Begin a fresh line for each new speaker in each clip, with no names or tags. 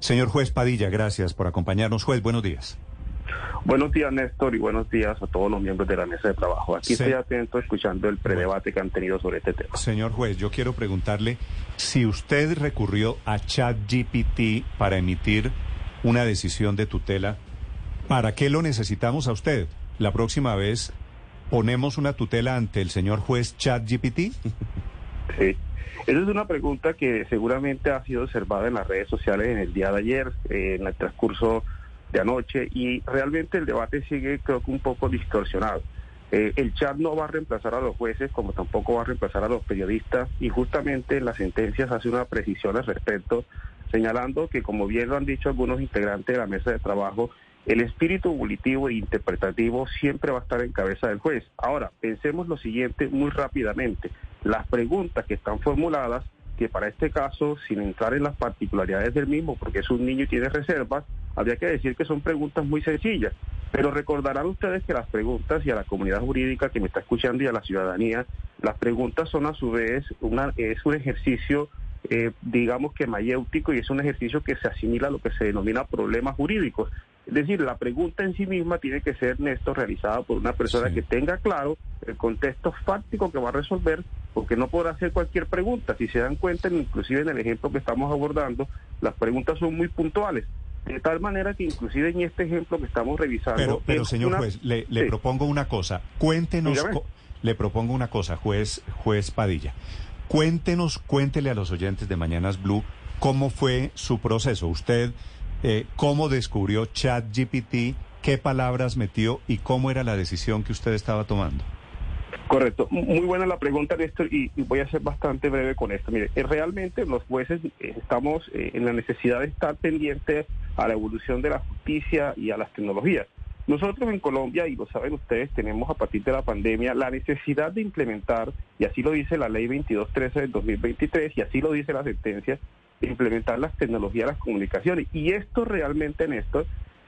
Señor juez Padilla, gracias por acompañarnos. Juez, buenos días.
Buenos días, Néstor, y buenos días a todos los miembros de la mesa de trabajo. Aquí
Sí.
estoy atento escuchando el predebate que han tenido sobre este tema.
Señor juez, yo quiero preguntarle si usted recurrió a ChatGPT para emitir una decisión de tutela, ¿para qué lo necesitamos a usted? La próxima vez ponemos una tutela ante el señor juez ChatGPT.
Sí. Esa es una pregunta que seguramente ha sido observada en las redes sociales en el día de ayer, eh, en el transcurso de anoche, y realmente el debate sigue creo que un poco distorsionado. Eh, el chat no va a reemplazar a los jueces, como tampoco va a reemplazar a los periodistas, y justamente en las sentencias hace una precisión al respecto, señalando que, como bien lo han dicho algunos integrantes de la mesa de trabajo, el espíritu volitivo e interpretativo siempre va a estar en cabeza del juez. Ahora, pensemos lo siguiente muy rápidamente. Las preguntas que están formuladas, que para este caso, sin entrar en las particularidades del mismo, porque es un niño y tiene reservas, habría que decir que son preguntas muy sencillas. Pero recordarán ustedes que las preguntas, y a la comunidad jurídica que me está escuchando y a la ciudadanía, las preguntas son a su vez una, es un ejercicio eh, digamos que mayéutico y es un ejercicio que se asimila a lo que se denomina problemas jurídicos. Es decir, la pregunta en sí misma tiene que ser, Néstor, realizada por una persona
Sí.
que tenga claro el contexto fáctico que va a resolver, porque no podrá hacer cualquier pregunta. Si se dan cuenta, inclusive en el ejemplo que estamos abordando, las preguntas son muy puntuales. De tal manera que inclusive en este ejemplo que estamos revisando...
Pero, señor
una-
juez, le, le
Sí.
propongo una cosa. Cuéntenos, co- le propongo una cosa, juez, juez Padilla. Cuéntenos, cuéntele a los oyentes de Mañanas Blue cómo fue su proceso. Usted, eh, cómo descubrió ChatGPT, qué palabras metió y cómo era la decisión que usted estaba tomando.
Correcto. Muy buena la pregunta, Néstor, y, voy a ser bastante breve con esto. Mire, eh, realmente los jueces eh, estamos eh, en la necesidad de estar pendientes a la evolución de la justicia y a las tecnologías. Nosotros en Colombia, y lo saben ustedes, tenemos a partir de la pandemia la necesidad de implementar, y así lo dice la ley 2213 del 2023, y así lo dice la sentencia, implementar las tecnologías de las comunicaciones. Y esto realmente, Néstor,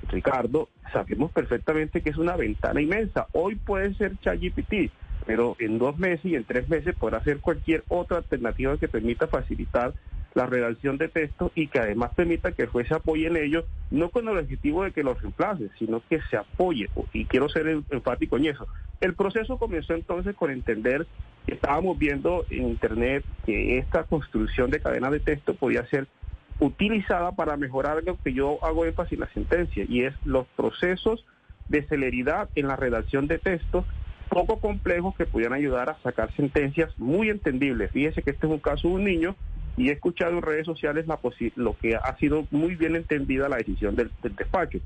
Ricardo, sabemos perfectamente que es una ventana inmensa. Hoy puede ser ChatGPT, pero en dos meses y en tres meses podrá ser cualquier otra alternativa que permita facilitar la redacción de texto y que además permita que el juez se apoye en ello, no con el objetivo de que los reemplace, sino que se apoye. Y quiero ser en- enfático en eso. El proceso comenzó entonces con entender que estábamos viendo en Internet que esta construcción de cadenas de texto podía ser utilizada para mejorar lo que yo hago énfasis en la sentencia, y es los procesos de celeridad en la redacción de textos poco complejos que pudieran ayudar a sacar sentencias muy entendibles. Fíjese que este es un caso de un niño y he escuchado en redes sociales la posi- lo que ha sido muy bien entendida la decisión del, despacho.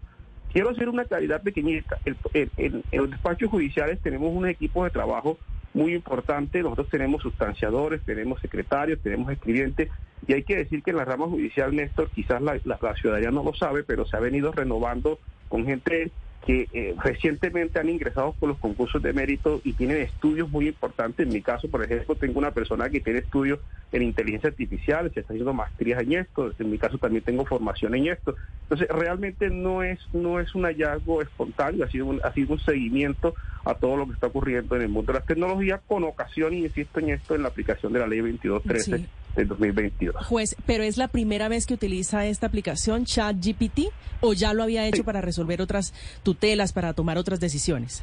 Quiero hacer una claridad pequeñita. El- en los despachos judiciales tenemos un equipo de trabajo muy importante. Nosotros tenemos sustanciadores, tenemos secretarios, tenemos escribientes. Y hay que decir que en la rama judicial, Néstor, quizás la, la- la ciudadanía no lo sabe, pero se ha venido renovando con gente que eh, recientemente han ingresado por los concursos de mérito y tienen estudios muy importantes. En mi caso, por ejemplo, tengo una persona que tiene estudios en inteligencia artificial, se está haciendo maestrías en esto. En mi caso también tengo formación en esto. Entonces, realmente no es no es un hallazgo espontáneo, ha sido un, ha sido un seguimiento a todo lo que está ocurriendo en el mundo de las tecnologías con ocasión, y insisto en esto, en la aplicación de la ley 2213
Sí.
Del 2022.
Juez, ¿pero es la primera vez que utiliza esta aplicación ChatGPT o ya lo había hecho
Sí.
para resolver otras tutelas, para tomar otras decisiones?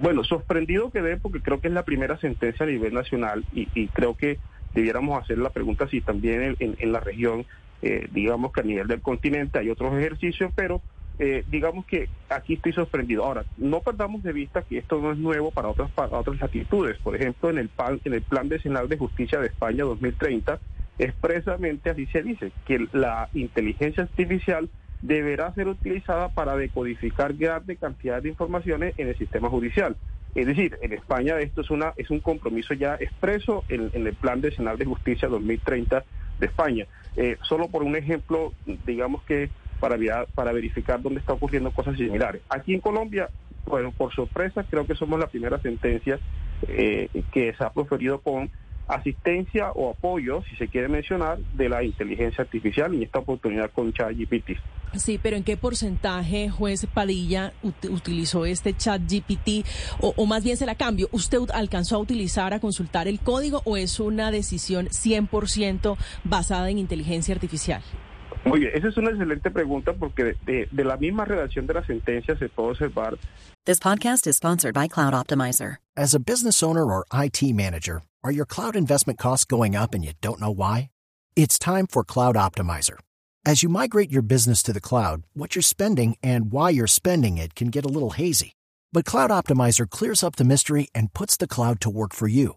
Bueno, sorprendido quedé porque creo que es la primera sentencia a nivel nacional y, y creo que debiéramos hacer la pregunta si también en, en- en la región, eh, digamos que a nivel del continente hay otros ejercicios, pero eh, digamos que aquí estoy sorprendido. Ahora, no perdamos de vista que esto no es nuevo para otras para otras latitudes. Por ejemplo, en el, plan, en el Plan Decenal de Justicia de España 2030, expresamente así se dice, que la inteligencia artificial deberá ser utilizada para decodificar grande cantidad de informaciones en el sistema judicial. Es decir, en España esto es una es un compromiso ya expreso en, en el Plan Decenal de Justicia 2030 de España. Eh, solo por un ejemplo, digamos que para, para verificar dónde está ocurriendo cosas similares. Aquí en Colombia, bueno, por sorpresa, creo que somos la primera sentencia eh, que se ha proferido con asistencia o apoyo, si se quiere mencionar, de la inteligencia artificial y esta oportunidad con ChatGPT.
Sí, pero ¿en qué porcentaje, juez Padilla, ut- utilizó este chat GPT? O, o más bien se la cambio, ¿usted alcanzó a utilizar, a consultar el código o es una decisión 100% basada en inteligencia artificial?
Muy bien, esa es una excelente pregunta porque de, de- de la misma redacción de la sentencia se puede observar
This podcast is sponsored by Cloud Optimizer.
As a business owner or IT manager, are your cloud investment costs going up and you don't know why? It's time for Cloud Optimizer. As you migrate your business to the cloud, what you're spending and why you're spending it can get a little hazy. But Cloud Optimizer clears up the mystery and puts the cloud to work for you.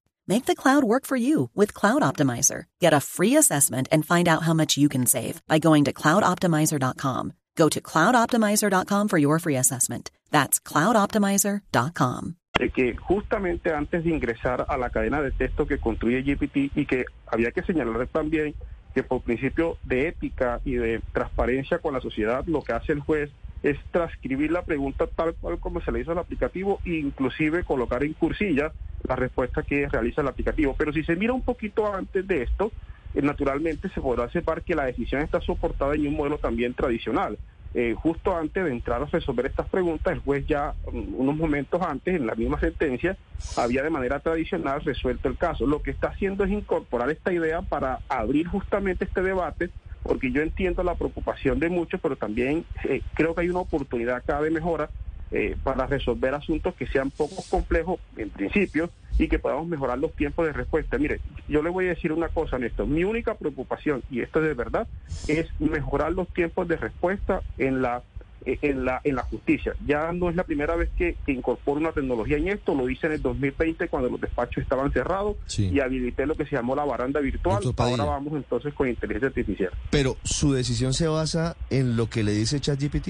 Make the cloud work for you with Cloud Optimizer. Get a free assessment and find out how much you can save by going to cloudoptimizer.com. Go to cloudoptimizer.com for your free assessment. That's cloudoptimizer.com.
que justamente antes de ingresar a la cadena de texto que construye GPT y que había que señalar también que por principio de ética y de transparencia con la sociedad, lo que hace el juez es transcribir la pregunta tal cual como se le hizo al aplicativo e inclusive colocar en cursilla la respuesta que realiza el aplicativo. Pero si se mira un poquito antes de esto, eh, naturalmente se podrá observar que la decisión está soportada en un modelo también tradicional. Eh, justo antes de entrar a resolver estas preguntas, el juez ya mm, unos momentos antes, en la misma sentencia, había de manera tradicional resuelto el caso. Lo que está haciendo es incorporar esta idea para abrir justamente este debate, porque yo entiendo la preocupación de muchos, pero también eh, creo que hay una oportunidad acá de mejora eh, para resolver asuntos que sean poco complejos en principio y que podamos mejorar los tiempos de respuesta. Mire, yo le voy a decir una cosa, Néstor. Mi única preocupación, y esto es de verdad, es mejorar los tiempos de respuesta en la eh, en la en la justicia. Ya no es la primera vez que, que incorporo una tecnología en esto, lo hice en el 2020 cuando los despachos estaban cerrados
Sí.
y habilité lo que se llamó la baranda virtual. Ahora vamos entonces con inteligencia artificial.
Pero su decisión se basa en lo que le dice ChatGPT.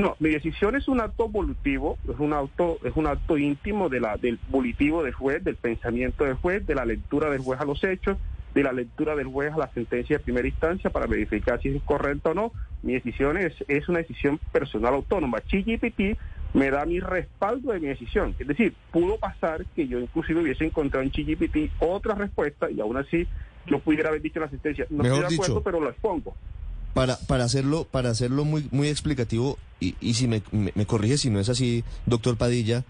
No, mi decisión es un acto volutivo, es un acto, es un acto íntimo de la, del volitivo del juez, del pensamiento del juez, de la lectura del juez a los hechos, de la lectura del juez a la sentencia de primera instancia para verificar si es correcta o no. Mi decisión es, es una decisión personal autónoma. ChatGPT me da mi respaldo de mi decisión. Es decir, pudo pasar que yo inclusive hubiese encontrado en ChatGPT otra respuesta y aún así yo pudiera haber dicho en la sentencia, no
Mejor
estoy de acuerdo,
dicho,
pero lo expongo.
Para, para hacerlo, para hacerlo muy, muy explicativo, y, y si me, me, corrige si no es así, doctor Padilla,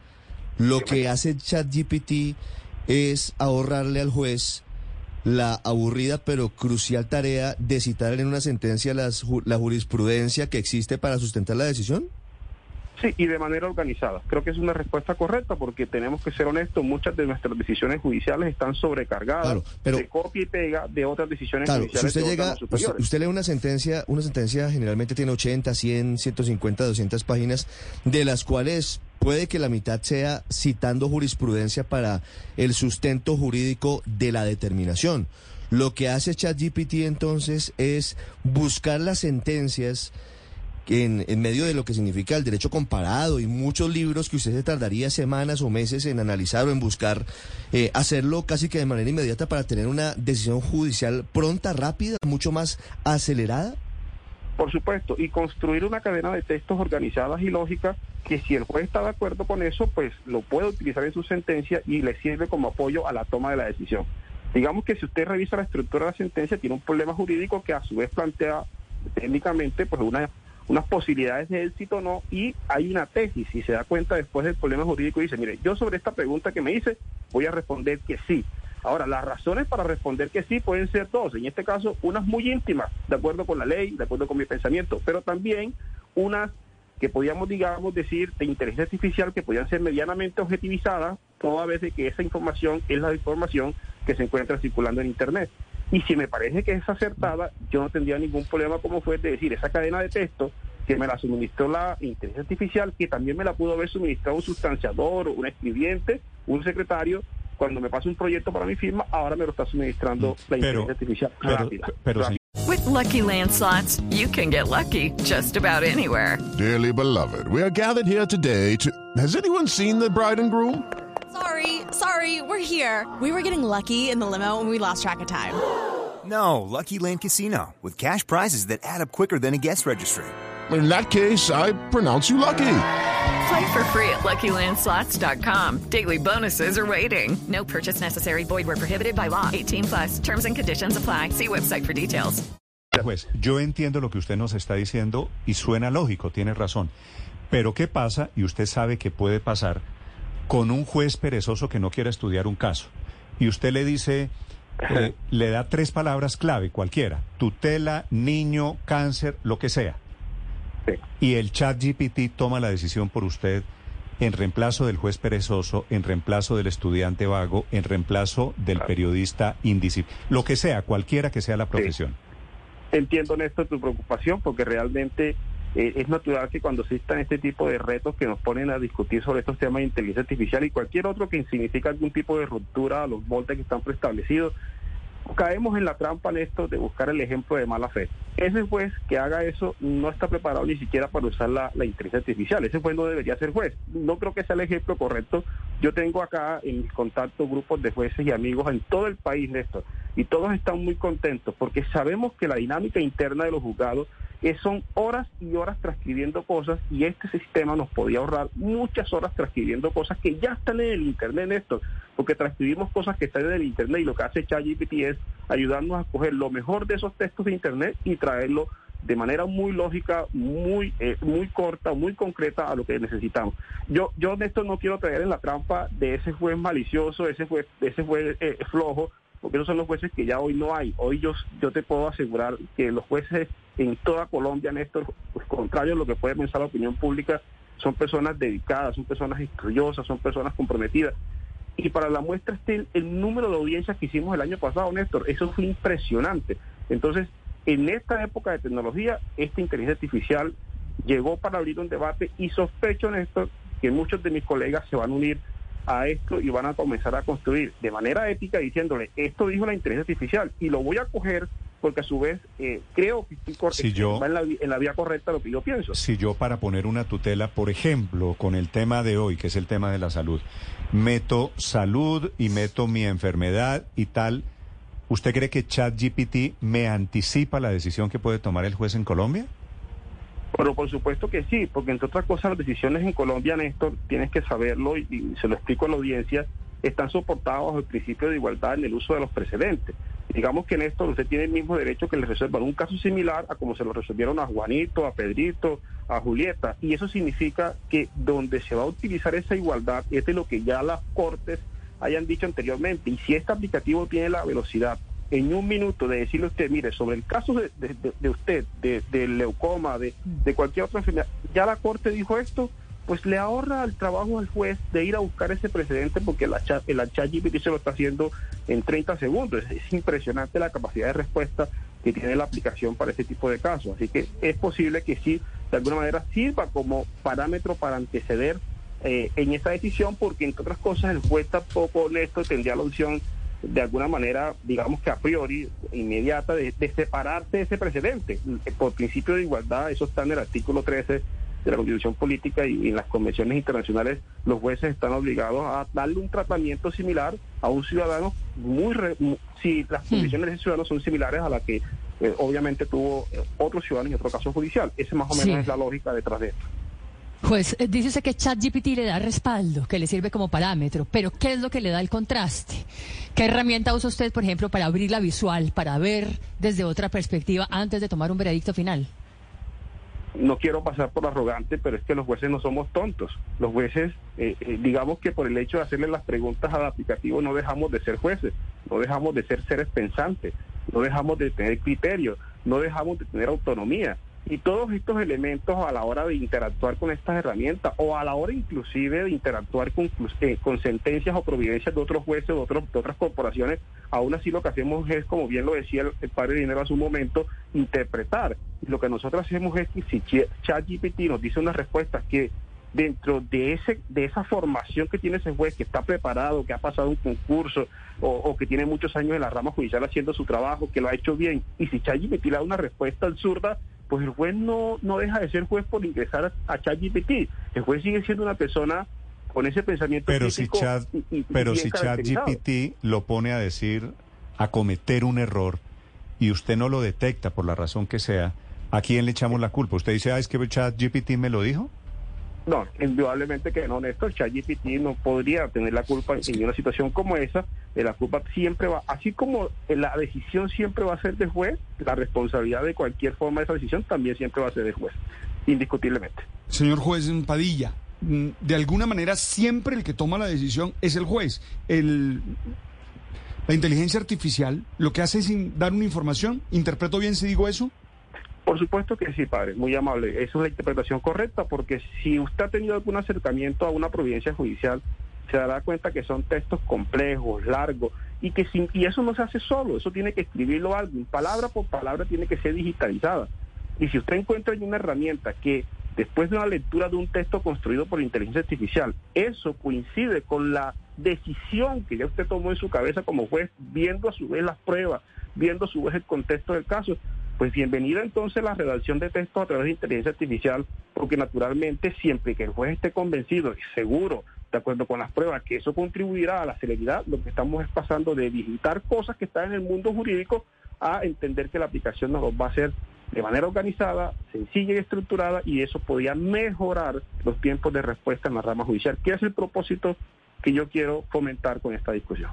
lo que hace ChatGPT es ahorrarle al juez la aburrida pero crucial tarea de citar en una sentencia las la jurisprudencia que existe para sustentar la decisión.
Sí, y de manera organizada. Creo que es una respuesta correcta porque tenemos que ser honestos, muchas de nuestras decisiones judiciales están sobrecargadas
Claro, pero-
de copia y pega de otras decisiones
Claro, si
judiciales
usted llega,
superiores.
usted lee una sentencia, una sentencia generalmente tiene 80, 100, 150, 200 páginas, de las cuales puede que la mitad sea citando jurisprudencia para el sustento jurídico de la determinación. Lo que hace ChatGPT entonces es buscar las sentencias en, medio de lo que significa el derecho comparado y muchos libros que usted se tardaría semanas o meses en analizar o en buscar, eh, hacerlo casi que de manera inmediata para tener una decisión judicial pronta, rápida, mucho más acelerada.
Por supuesto, y construir una cadena de textos organizadas y lógicas que si el juez está de acuerdo con eso, pues lo puede utilizar en su sentencia y le sirve como apoyo a la toma de la decisión. Digamos que si usted revisa la estructura de la sentencia, tiene un problema jurídico que a su vez plantea técnicamente pues una, unas posibilidades de éxito o no, y hay una tesis, y se da cuenta después del problema jurídico y dice, mire, yo sobre esta pregunta que me hice voy a responder que sí. Ahora, las razones para responder que sí pueden ser dos. En este caso, unas muy íntimas, de acuerdo con la ley, de acuerdo con mi pensamiento, pero también unas que podíamos, digamos, decir de inteligencia artificial que podían ser medianamente objetivizadas, toda vez de que esa información es la información que se encuentra circulando en Internet. Y si me parece que es acertada, yo no tendría ningún problema como fue de decir esa cadena de texto que me la suministró la inteligencia artificial, que también me la pudo haber suministrado un sustanciador, un escribiente, un secretario, cuando me pasa un proyecto para mi firma, ahora me lo está suministrando la
Pero-
inteligencia artificial
pero-
rápida.
pero,
rápida.
With Lucky Land slots, you can get lucky just about anywhere.
Dearly beloved, we are gathered here today to. Has anyone seen the bride and groom?
Sorry, sorry, we're here. We were getting lucky in the limo and we lost track of time.
No, Lucky Land Casino, with cash prizes that add up quicker than a guest registry.
In that case, I pronounce you lucky.
Play for free at LuckyLandSlots.com. Daily bonuses are waiting. No purchase necessary. Void where prohibited by law. 18 plus. Terms and conditions apply. See website for details.
Juez, yo entiendo lo que usted nos está diciendo y suena lógico, tiene razón. Pero ¿qué pasa? Y usted sabe que puede pasar con un juez perezoso que no quiera estudiar un caso. Y usted le dice, eh, le da tres palabras clave, cualquiera. Tutela, niño, cáncer, lo que sea. Y el chat GPT toma la decisión por usted en reemplazo del juez perezoso, en reemplazo del estudiante vago, en reemplazo del periodista indisciplinado, lo que sea, cualquiera que sea la profesión.
Entiendo, Néstor, tu preocupación, porque realmente eh, es natural que cuando existan este tipo de retos que nos ponen a discutir sobre estos temas de inteligencia artificial y cualquier otro que significa algún tipo de ruptura a los moldes que están preestablecidos, caemos en la trampa, Néstor, de buscar el ejemplo de mala fe. Ese juez que haga eso no está preparado ni siquiera para usar la, inteligencia artificial. Ese juez no debería ser juez. No creo que sea el ejemplo correcto. Yo tengo acá en mis contactos grupos de jueces y amigos en todo el país, Néstor, y todos están muy contentos porque sabemos que la dinámica interna de los juzgados son horas y horas transcribiendo cosas y este sistema nos podía ahorrar muchas horas transcribiendo cosas que ya están en el Internet, Néstor, porque transcribimos cosas que están en el Internet y lo que hace ChatGPT es ayudarnos a coger lo mejor de esos textos de Internet y traerlo de manera muy lógica, muy eh, muy corta, muy concreta a lo que necesitamos. Yo yo Néstor no quiero traer en la trampa de ese juez malicioso, ese juez ese juez eh, flojo, porque esos son los jueces que ya hoy no hay. Hoy yo, yo te puedo asegurar que los jueces en toda Colombia, Néstor, pues, contrario a lo que puede pensar la opinión pública, son personas dedicadas, son personas estudiosas, son personas comprometidas. Y para la muestra está el número de audiencias que hicimos el año pasado, Néstor, eso fue impresionante. Entonces, en esta época de tecnología, esta inteligencia artificial llegó para abrir un debate y sospecho, Néstor, que muchos de mis colegas se van a unir a esto y van a comenzar a construir de manera ética diciéndole, esto dijo la inteligencia artificial y lo voy a coger porque a su vez eh, creo que estoy
Si yo-
va en la, en la vía correcta lo que yo pienso.
Si yo para poner una tutela, por ejemplo, con el tema de hoy, que es el tema de la salud, meto salud y meto mi enfermedad y tal, ¿usted cree que ChatGPT me anticipa la decisión que puede tomar el juez en Colombia?
Pero por supuesto que sí, porque entre otras cosas las decisiones en Colombia, Néstor, tienes que saberlo y, se lo explico a la audiencia, están soportadas bajo el principio de igualdad en el uso de los precedentes. Digamos que Néstor, usted tiene el mismo derecho que le resuelvan un caso similar a como se lo resolvieron a Juanito, a Pedrito, a Julieta, y eso significa que donde se va a utilizar esa igualdad es de lo que ya las cortes hayan dicho anteriormente, y si este aplicativo tiene la velocidad en un minuto de decirle a usted, mire, sobre el caso de, de- de- usted, de, de leucoma, de, cualquier otra enfermedad, ya la Corte dijo esto, pues le ahorra el trabajo al juez de ir a buscar ese precedente porque la, cha- el ChatGPT se lo está haciendo en 30 segundos. Es impresionante la capacidad de respuesta que tiene la aplicación para este tipo de casos. Así que es posible que sí, de alguna manera, sirva como parámetro para anteceder eh, en esa decisión, porque entre otras cosas el juez tampoco honesto tendría la opción de alguna manera, digamos que a priori, inmediata, de, de separarse de ese precedente. Por principio de igualdad, eso está en el artículo 13 de la Constitución Política y, y en las convenciones internacionales, los jueces están obligados a darle un tratamiento similar a un ciudadano muy... re- si las condiciones de ese ciudadano son similares a las que eh, obviamente tuvo eh, otro ciudadano en otro caso judicial. Esa más o menos
Sí.
es la lógica detrás de esto.
Pues eh, dice usted que ChatGPT le da respaldo, que le sirve como parámetro, pero ¿qué es lo que le da el contraste? ¿Qué herramienta usa usted, por ejemplo, para abrir la visual, para ver desde otra perspectiva antes de tomar un veredicto final?
no quiero pasar por arrogante, pero es que los jueces no somos tontos. Los jueces, eh, eh, digamos que por el hecho de hacerle las preguntas al aplicativo no dejamos de ser jueces, no dejamos de ser seres pensantes, no dejamos de tener criterio, no dejamos de tener autonomía. Y todos estos elementos a la hora de interactuar con estas herramientas o a la hora inclusive de interactuar con, eh, con sentencias o providencias de otros jueces de, otros, de otras corporaciones, aún así lo que hacemos es, como bien lo decía el, padre Dinero hace un momento, interpretar. Lo que nosotros hacemos es que si ChatGPT nos dice una respuesta que dentro de ese de esa formación que tiene ese juez que está preparado, que ha pasado un concurso o, que tiene muchos años en la rama judicial haciendo su trabajo, que lo ha hecho bien, y si ChatGPT le da una respuesta absurda, pues el juez no, no deja de ser juez por ingresar a, ChatGPT. El juez sigue siendo una persona con ese pensamiento
pero si Chat, pero si ChatGPT lo pone a decir a cometer un error y usted no lo detecta por la razón que sea, ¿a quién le echamos la culpa? ¿Usted dice, ah, es que ChatGPT me lo dijo?
No, indudablemente que no, Néstor. ChatGPT no podría tener la culpa en una situación como esa. Eh, la culpa siempre va, así como la decisión siempre va a ser del juez, la responsabilidad de cualquier forma de esa decisión también siempre va a ser del juez, indiscutiblemente.
Señor juez Padilla, mm, de alguna manera siempre el que toma la decisión es el juez. El, la inteligencia artificial lo que hace es dar una información. ¿Interpreto bien si digo eso?
Por supuesto que sí, padre, muy amable. Esa es la interpretación correcta, porque si usted ha tenido algún acercamiento a una providencia judicial, se dará cuenta que son textos complejos, largos, y que sin, y eso no se hace solo, eso tiene que escribirlo alguien, palabra por palabra tiene que ser digitalizada. Y si usted encuentra una herramienta que después de una lectura de un texto construido por inteligencia artificial, eso coincide con la decisión que ya usted tomó en su cabeza como juez, viendo a su vez las pruebas, viendo a su vez el contexto del caso, pues bienvenida entonces la redacción de textos a través de inteligencia artificial, porque naturalmente siempre que el juez esté convencido y seguro, de acuerdo con las pruebas, que eso contribuirá a la celeridad, lo que estamos es pasando de digitar cosas que están en el mundo jurídico a entender que la aplicación nos va a hacer de manera organizada, sencilla y estructurada, y eso podría mejorar los tiempos de respuesta en la rama judicial, que es el propósito que yo quiero fomentar con esta discusión.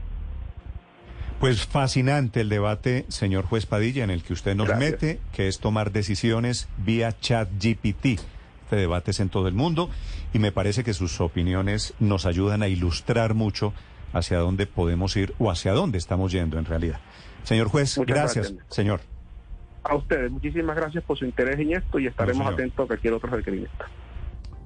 Pues fascinante el debate, señor juez Padilla, en el que usted nos mete, que es tomar decisiones vía chat GPT. Este debate es en todo el mundo y me parece que sus opiniones nos ayudan a ilustrar mucho hacia dónde podemos ir o hacia dónde estamos yendo en realidad. Señor juez, gracias, señor.
A ustedes, muchísimas gracias por su interés en esto y estaremos atentos a cualquier otro requerimiento.